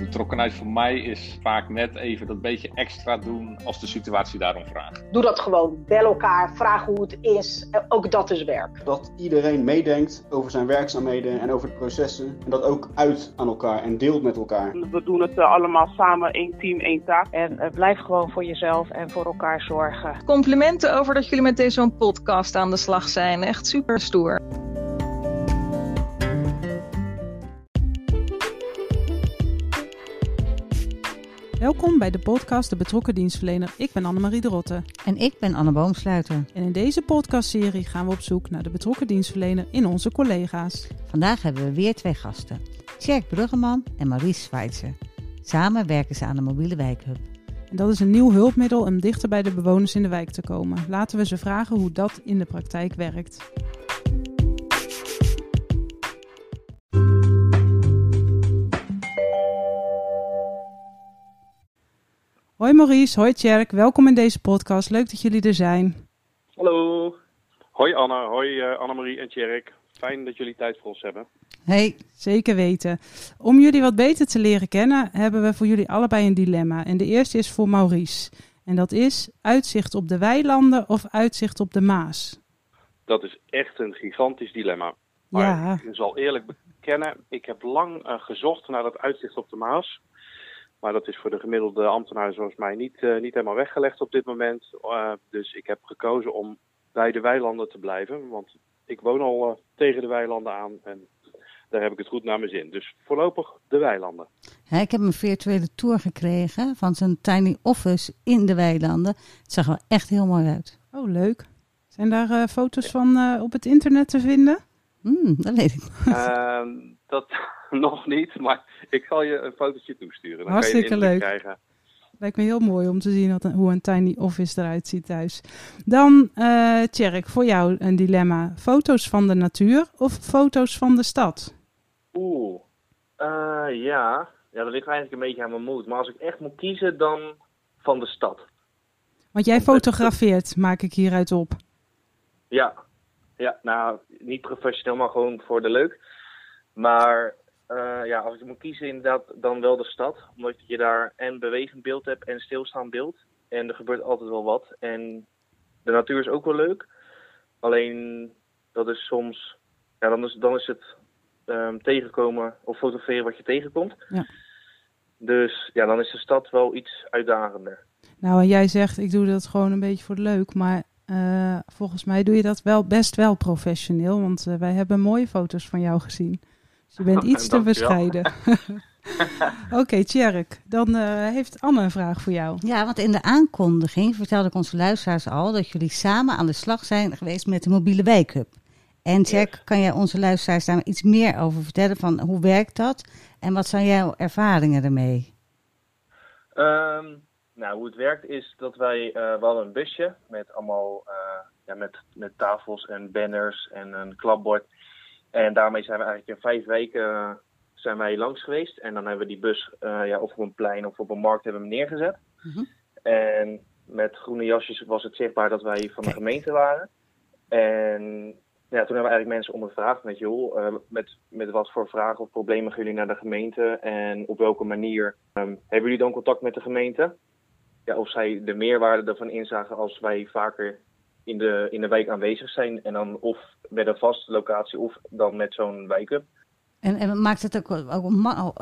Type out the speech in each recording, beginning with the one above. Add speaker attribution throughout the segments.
Speaker 1: betrokkenheid voor mij is vaak net even dat beetje extra doen als de situatie daarom vraagt.
Speaker 2: Doe dat gewoon. Bel elkaar, vraag hoe het is. Ook dat is werk.
Speaker 3: Dat iedereen meedenkt over zijn werkzaamheden en over de processen. En dat ook uit aan elkaar en deelt met elkaar.
Speaker 4: We doen het eh, allemaal samen, één team, één taak.
Speaker 2: En uh, blijf gewoon voor jezelf en voor elkaar zorgen.
Speaker 5: Complimenten over dat jullie met deze podcast aan de slag zijn. Echt super stoer.
Speaker 6: Welkom bij de podcast De Betrokken Dienstverlener. Ik ben Annemarie de Rotte.
Speaker 7: En ik ben Anne Boomsluiter.
Speaker 6: En in deze podcastserie gaan we op zoek naar de betrokken dienstverlener in onze collega's.
Speaker 7: Vandaag hebben we weer twee gasten. Tjerk Bruggeman en Maurice Schweitzer. Samen werken ze aan de mobiele wijkhub.
Speaker 6: En dat is een nieuw hulpmiddel om dichter bij de bewoners in de wijk te komen. Laten we ze vragen hoe dat in de praktijk werkt. Hoi Maurice, hoi Tjerk, welkom in deze podcast. Leuk dat jullie er zijn.
Speaker 8: Hallo. Hoi Anna, hoi uh, Annemarie en Tjerk. Fijn dat jullie tijd voor ons hebben.
Speaker 6: Hey, zeker weten. Om jullie wat beter te leren kennen, hebben we voor jullie allebei een dilemma. En de eerste is voor Maurice. En dat is uitzicht op de weilanden of uitzicht op de Maas?
Speaker 8: Dat is echt een gigantisch dilemma. Maar ja. ik zal eerlijk bekennen, ik heb lang uh, gezocht naar dat uitzicht op de Maas. Maar dat is voor de gemiddelde ambtenaar zoals mij niet, uh, niet helemaal weggelegd op dit moment. Uh, dus ik heb gekozen om bij de weilanden te blijven. Want ik woon al uh, tegen de weilanden aan en daar heb ik het goed naar mijn zin. Dus voorlopig de weilanden.
Speaker 7: Ja, ik heb een virtuele tour gekregen van zo'n tiny office in de weilanden. Het zag er echt heel mooi uit.
Speaker 6: Oh, leuk. Zijn daar foto's van op het internet te vinden?
Speaker 7: Mm, dat weet ik.
Speaker 8: Ehm, dat nog niet, maar ik zal je een fotootje toesturen. Dan
Speaker 6: Hartstikke
Speaker 8: je
Speaker 6: leuk.
Speaker 8: Krijgen.
Speaker 6: Lijkt me heel mooi om te zien wat, hoe een tiny office eruit ziet thuis. Dan, uh, Tjerk, voor jou een dilemma. Foto's van de natuur of foto's van de stad?
Speaker 9: Oeh, uh, ja. ja, dat ligt eigenlijk een beetje aan mijn moed. Maar als ik echt moet kiezen, dan van de stad.
Speaker 6: Want jij fotografeert, maak ik hieruit op.
Speaker 9: Ja, ja, nou, niet professioneel, maar gewoon voor de leuk. Maar uh, ja, als ik moet kiezen, inderdaad, dan wel de stad. Omdat je daar en bewegend beeld hebt en stilstaand beeld. En er gebeurt altijd wel wat. En de natuur is ook wel leuk. Alleen, dat is soms... Ja, dan is, dan is het um, tegenkomen of fotograferen wat je tegenkomt.
Speaker 6: Ja.
Speaker 9: Dus ja, dan is de stad wel iets uitdagender.
Speaker 6: Nou, en jij zegt, ik doe dat gewoon een beetje voor de leuk. Maar uh, volgens mij doe je dat wel best wel professioneel. Want uh, wij hebben mooie foto's van jou gezien. Dus je bent iets te bescheiden. Oké, okay, Tjerk, dan uh, heeft Anne een vraag voor jou.
Speaker 7: Ja, want in de aankondiging vertelde ik onze luisteraars al dat jullie samen aan de slag zijn geweest met de mobiele wijkhub. En Tjerk, yes. kan jij onze luisteraars daar iets meer over vertellen van hoe werkt dat en wat zijn jouw ervaringen ermee?
Speaker 9: Um, nou, hoe het werkt is dat wij, uh, we hadden een busje met allemaal uh, ja, met, met tafels en banners en een klapbord. En daarmee zijn we eigenlijk in vijf weken uh, zijn wij langs geweest. En dan hebben we die bus ja, of op een plein of op een markt hebben we hem neergezet.
Speaker 7: Mhm.
Speaker 9: Mm -hmm. En met groene jasjes was het zichtbaar dat wij van de gemeente waren. En ja, toen hebben we eigenlijk mensen ondervraagd met joh, uh, met, met wat voor vragen of problemen gaan jullie naar de gemeente en op welke manier um, hebben jullie dan contact met de gemeente? Ja, of zij de meerwaarde ervan inzagen als wij vaker in de, in de wijk aanwezig zijn. En dan of met een vaste locatie of dan met zo'n wijkup.
Speaker 7: En, en maakt het ook, ook,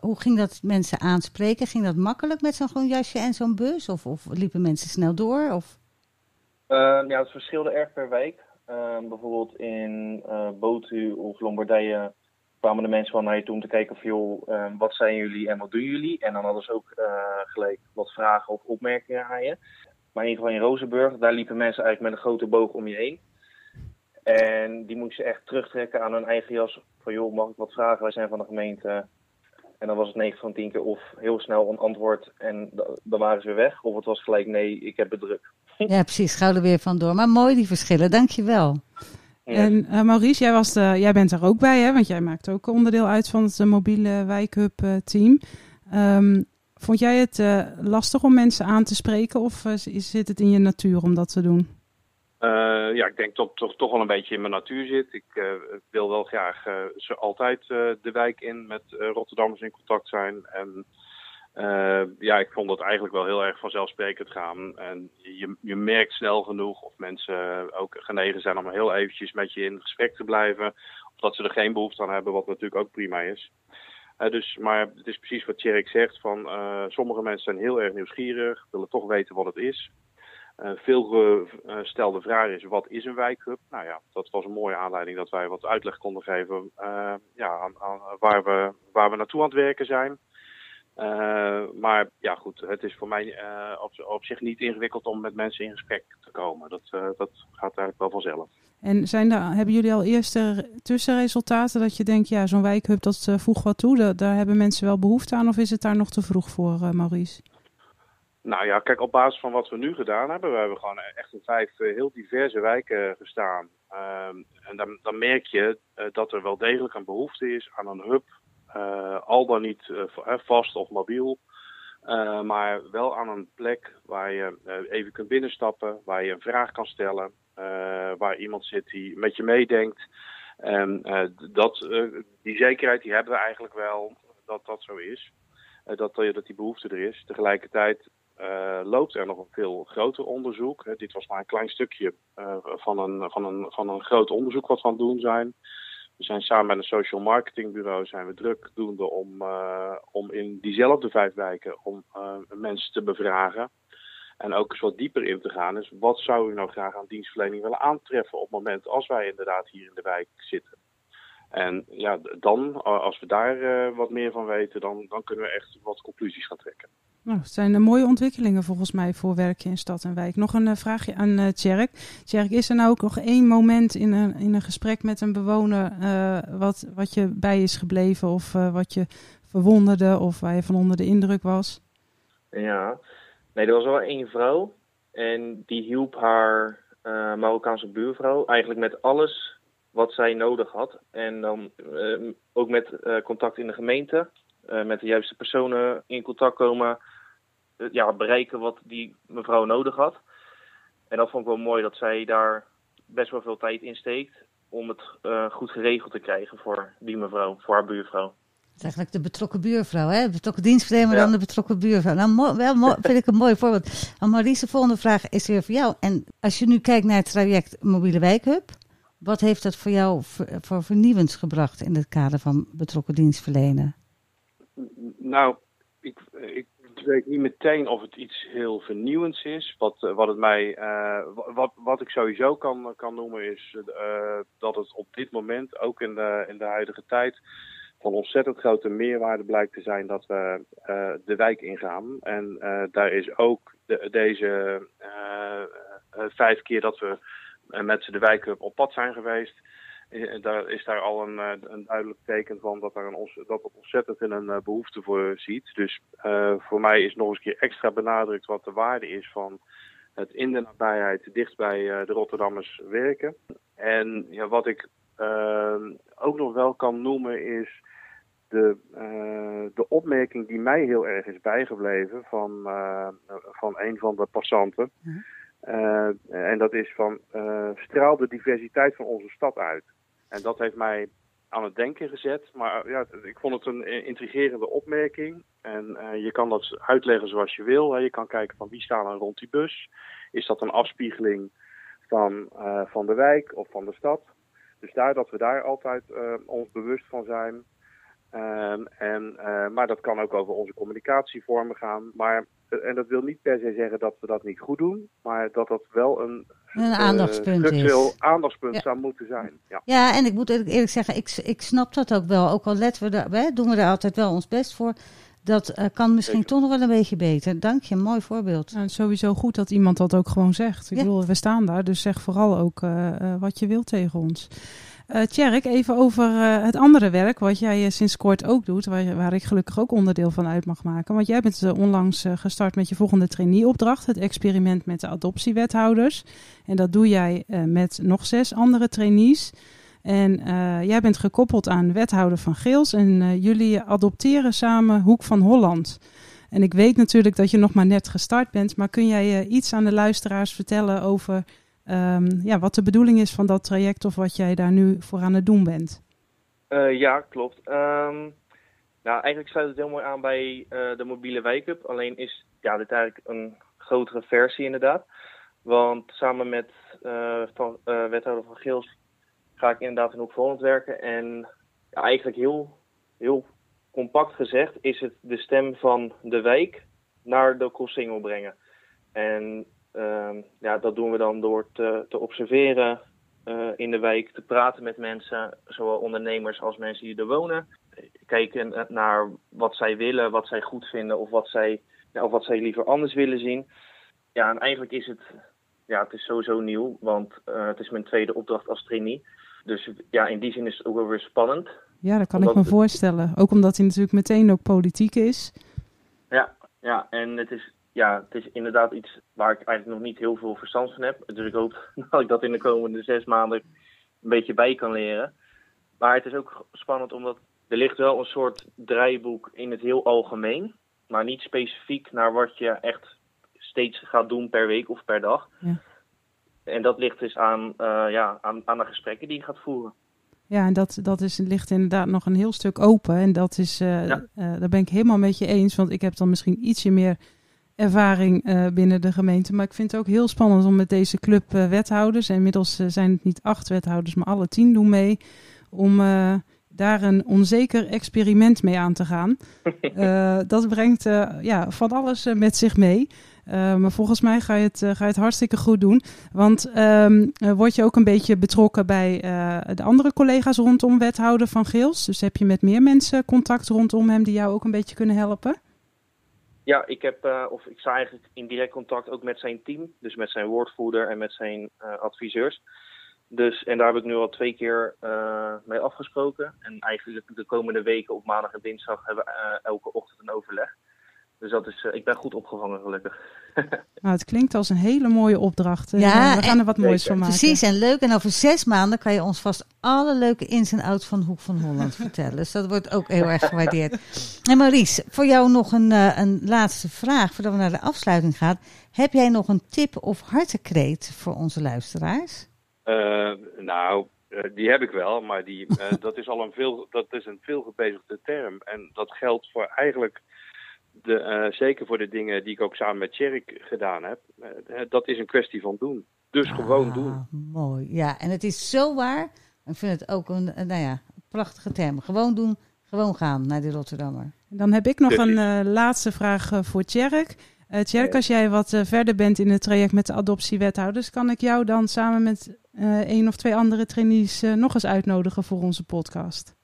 Speaker 7: hoe ging dat mensen aanspreken? Ging dat makkelijk met zo'n groen jasje en zo'n bus? Of, of liepen mensen snel door? Of?
Speaker 9: Uh, ja, het verschilde erg per wijk. Uh, bijvoorbeeld in uh, Botu of Lombardije kwamen de mensen wel naar je toe om te kijken of joh, uh, wat zijn jullie en wat doen jullie? En dan hadden ze ook uh, gelijk wat vragen of opmerkingen aan je. Maar in ieder geval in Rozenburg, daar liepen mensen eigenlijk met een grote boog om je heen. En die moesten echt terugtrekken aan hun eigen jas. Van joh, mag ik wat vragen? Wij zijn van de gemeente. En dan was het 9 van 10 keer of heel snel een antwoord en dan waren ze weer weg. Of het was gelijk nee, ik heb het druk.
Speaker 7: Ja, precies. Gauw er weer vandoor. Maar mooi die verschillen, dankjewel.
Speaker 6: Ja. En uh, Maurice, jij, was de, jij bent er ook bij, hè? want jij maakt ook onderdeel uit van het uh, mobiele wijkhub uh, team. Um, vond jij het uh, lastig om mensen aan te spreken of uh, zit het in je natuur om dat te doen?
Speaker 8: Uh, ja, ik denk dat het toch, wel een beetje in mijn natuur zit. Ik wil wel graag ze altijd de wijk in met Rotterdammers in contact zijn. En ja, ik vond het eigenlijk wel heel erg vanzelfsprekend gaan. En je, je merkt snel genoeg of mensen ook genegen zijn om heel eventjes met je in gesprek te blijven. Of dat ze er geen behoefte aan hebben, wat natuurlijk ook prima is. Dus, maar het is precies wat Tjerk zegt, van sommige mensen zijn heel erg nieuwsgierig, willen toch weten wat het is. Uh, veel gestelde vraag is, wat is een wijkclub? Nou ja, dat was een mooie aanleiding dat wij wat uitleg konden geven uh, ja, aan, waar, we, waar we naartoe aan het werken zijn. Maar ja, goed, het is voor mij op, op, zich niet ingewikkeld om met mensen in gesprek te komen. Dat, dat gaat eigenlijk wel vanzelf.
Speaker 6: En zijn er, hebben jullie al eerste tussenresultaten dat je denkt, ja, zo'n wijkhub dat voegt wat toe, dat, daar hebben mensen wel behoefte aan of is het daar nog te vroeg voor, Maurice?
Speaker 8: Nou ja, kijk, op basis van wat we nu gedaan hebben, we hebben gewoon echt in vijf eh, heel diverse wijken gestaan. Um, en dan, dan, merk je uh, dat er wel degelijk een behoefte is aan een hub, uh, al dan niet uh, vast of mobiel, maar wel aan een plek waar je even kunt binnenstappen, waar je een vraag kan stellen, waar iemand zit die met je meedenkt. En dat, die zekerheid die hebben we eigenlijk wel dat dat zo is. dat, dat die behoefte er is. Tegelijkertijd loopt er nog een veel groter onderzoek. Dit was maar een klein stukje van, een, van, een, van een groot onderzoek wat we aan het doen zijn. We zijn samen met een social marketing bureau zijn we druk doende om, om in diezelfde vijf wijken om mensen te bevragen. En ook eens wat dieper in te gaan. Dus wat zou u nou graag aan dienstverlening willen aantreffen op het moment als wij inderdaad hier in de wijk zitten? En ja, dan, als we daar wat meer van weten, dan, dan kunnen we echt wat conclusies gaan trekken.
Speaker 6: Nou, het zijn uh, mooie ontwikkelingen volgens mij voor werken in stad en wijk. Nog een uh, vraagje aan uh, Tjerk. Tjerk, is er nou ook nog één moment in een, in een gesprek met een bewoner wat, wat je bij is gebleven of wat je verwonderde of waar je van onder de indruk was?
Speaker 9: Ja, nee, er was wel één vrouw en die hielp haar Marokkaanse buurvrouw eigenlijk met alles wat zij nodig had. En dan ook met contact in de gemeente met de juiste personen in contact komen. Ja, bereiken wat die mevrouw nodig had. En dat vond ik wel mooi dat zij daar best wel veel tijd in steekt om het goed geregeld te krijgen voor die mevrouw, voor haar buurvrouw.
Speaker 7: Is eigenlijk de betrokken buurvrouw, hè? De betrokken dienstverlener ja. dan de betrokken buurvrouw. Nou, wel vind ik een mooi voorbeeld. En Maurice, de volgende vraag is weer voor jou. En als je nu kijkt naar het traject Mobiele Wijkhub, wat heeft dat voor jou voor vernieuwends gebracht in het kader van betrokken dienstverlenen?
Speaker 8: Nou, ik, ik weet niet meteen of het iets heel vernieuwends is. Wat, wat, het mij, uh, wat, wat ik sowieso kan, kan noemen is uh, dat het op dit moment, ook in de, in de huidige tijd, van ontzettend grote meerwaarde blijkt te zijn dat we uh, de wijk ingaan. En daar is ook de, deze vijf keer dat we met de wijk op pad zijn geweest eh, daar is daar al een, eh, een duidelijk teken van dat, er een, dat het ontzettend in een eh, behoefte voor ziet. Dus voor mij is nog eens een keer extra benadrukt wat de waarde is van het in de nabijheid dicht bij uh, de Rotterdammers werken. En ja, wat ik ook nog wel kan noemen is de, de opmerking die mij heel erg is bijgebleven van, van een van de passanten. Uh, en dat is van straal de diversiteit van onze stad uit. En dat heeft mij aan het denken gezet. Maar ja, ik vond het een intrigerende opmerking. En je kan dat uitleggen zoals je wil. Hè. Je kan kijken van wie staan er rond die bus. Is dat een afspiegeling van, van de wijk of van de stad? Dus daar dat we daar altijd ons bewust van zijn. Ehm, en, maar dat kan ook over onze communicatievormen gaan. Maar en dat wil niet per se zeggen dat we dat niet goed doen, maar dat dat wel een,
Speaker 7: een aandachtspunt
Speaker 8: uh, is. aandachtspunt ja. zou moeten zijn. Ja.
Speaker 7: ja, en ik moet eerlijk zeggen, ik, ik snap dat ook wel. Ook al letten we daar, hè, doen we daar altijd wel ons best voor. Dat uh, kan misschien Zeker. toch nog wel een beetje beter. Dank je, mooi voorbeeld.
Speaker 6: Nou, sowieso goed dat iemand dat ook gewoon zegt. Ik ja. bedoel, we staan daar, dus zeg vooral ook uh, wat je wilt tegen ons. Uh, even over uh, het andere werk wat jij uh, sinds kort ook doet, waar, waar, ik gelukkig ook onderdeel van uit mag maken. Want jij bent onlangs gestart met je volgende traineeopdracht, het experiment met de adoptiewethouders. En dat doe jij met nog zes andere trainees. En jij bent gekoppeld aan wethouder van Geels en jullie adopteren samen Hoek van Holland. En ik weet natuurlijk dat je nog maar net gestart bent, maar kun jij iets aan de luisteraars vertellen over um, ja, wat de bedoeling is van dat traject of wat jij daar nu voor aan het doen bent.
Speaker 9: Uh, ja, klopt. Um, Nou, eigenlijk sluit het heel mooi aan bij de mobiele wijkup. Alleen is ja, dit eigenlijk een grotere versie inderdaad. Want samen met van, wethouder van Geels ga ik inderdaad in Hoek Holland werken. En ja, eigenlijk heel, heel compact gezegd is het de stem van de wijk naar de crossingel brengen. En ja, dat doen we dan door te, te observeren uh, in de wijk, te praten met mensen, zowel ondernemers als mensen die er wonen. Kijken naar wat zij willen, wat zij goed vinden of wat zij, ja, of wat zij liever anders willen zien. Ja, en eigenlijk is het, ja, het is sowieso nieuw, want uh, het is mijn tweede opdracht als trainee. Dus ja, in die zin is het ook wel weer spannend.
Speaker 6: Ja, dat kan ik me voorstellen. Ook omdat hij natuurlijk meteen ook politiek is.
Speaker 9: Ja, ja, en het is, ja, het is inderdaad iets waar ik eigenlijk nog niet heel veel verstand van heb. Dus ik hoop dat ik dat in de komende zes maanden een beetje bij kan leren. Maar het is ook spannend omdat er ligt wel een soort draaiboek in het heel algemeen. Maar niet specifiek naar wat je echt steeds gaat doen per week of per dag. Ja. En dat ligt dus aan, uh, ja, aan, aan de gesprekken die je gaat voeren.
Speaker 6: Ja, en dat, dat is, ligt inderdaad nog een heel stuk open. En dat is, uh, ja. uh, daar ben ik helemaal met je eens. Want ik heb dan misschien ietsje meer ervaring uh, binnen de gemeente. Maar ik vind het ook heel spannend om met deze club wethouders. En inmiddels zijn het niet acht wethouders, maar alle tien doen mee. Om daar een onzeker experiment mee aan te gaan. dat brengt ja, van alles met zich mee. Maar volgens mij ga je, het, ga je het hartstikke goed doen. Want um, uh, word je ook een beetje betrokken bij de andere collega's rondom wethouder van Geels? Dus heb je met meer mensen contact rondom hem die jou ook een beetje kunnen helpen?
Speaker 9: Ja, ik, heb, of ik sta eigenlijk in direct contact ook met zijn team. Dus met zijn woordvoerder en met zijn adviseurs. Dus, en daar heb ik nu al twee keer mee afgesproken. En eigenlijk de komende weken op maandag en dinsdag hebben we elke ochtend een overleg. Dus dat is, uh, ik ben goed opgevangen gelukkig.
Speaker 6: nou, het klinkt als een hele mooie opdracht. Ja, we gaan er wat moois van maken.
Speaker 7: Precies, en leuk. En over zes maanden kan je ons vast alle leuke ins en outs van Hoek van Holland vertellen. Dus dat wordt ook heel erg gewaardeerd. En Maurice, voor jou nog een, uh, een laatste vraag voordat we naar de afsluiting gaan. Heb jij nog een tip of hartekreet voor onze luisteraars?
Speaker 8: Uh, nou, die heb ik wel, maar die, dat, is al een veel, dat is een veel gebezigde term. En dat geldt voor eigenlijk de, uh, zeker voor de dingen die ik ook samen met Tjerk gedaan heb, uh, dat is een kwestie van doen. Dus ah, gewoon doen.
Speaker 7: Mooi, ja. En het is zo waar. Ik vind het ook een, een nou ja, prachtige term. Gewoon doen, gewoon gaan naar de Rotterdammer.
Speaker 6: Dan heb ik nog een uh, laatste vraag voor Tjerk. Uh, Tjerk, als jij wat uh, verder bent in het traject met de adoptiewethouders, kan ik jou dan samen met uh, één of twee andere trainees nog eens uitnodigen voor onze podcast?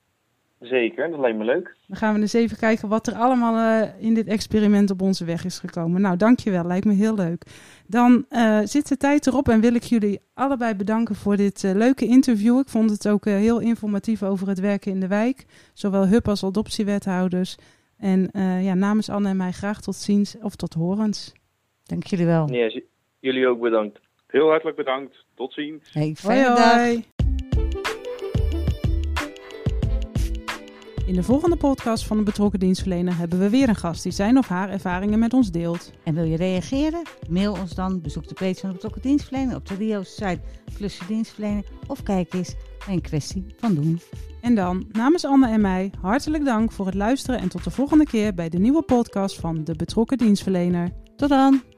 Speaker 9: Zeker, dat lijkt me leuk.
Speaker 6: Dan gaan we eens even kijken wat er allemaal uh, in dit experiment op onze weg is gekomen. Nou, dankjewel, lijkt me heel leuk. Dan uh, zit de tijd erop en wil ik jullie allebei bedanken voor dit uh, leuke interview. Ik vond het ook heel informatief over het werken in de wijk. Zowel HUP als adoptiewethouders. En ja, namens Anne en mij graag tot ziens of tot horens.
Speaker 7: Dank jullie wel.
Speaker 9: Ja, jullie ook bedankt.
Speaker 8: Heel hartelijk bedankt. Tot ziens.
Speaker 7: Hey, fijne hoi, dag. Hoi.
Speaker 6: In de volgende podcast van de betrokken dienstverlener hebben we weer een gast die zijn of haar ervaringen met ons deelt.
Speaker 7: En wil je reageren? Mail ons dan, bezoek de page van de betrokken dienstverlener op de Rio's site Klusje Dienstverlener of kijk eens bij een kwestie van doen.
Speaker 6: En dan, namens Anne en mij, hartelijk dank voor het luisteren en tot de volgende keer bij de nieuwe podcast van de betrokken dienstverlener.
Speaker 7: Tot dan!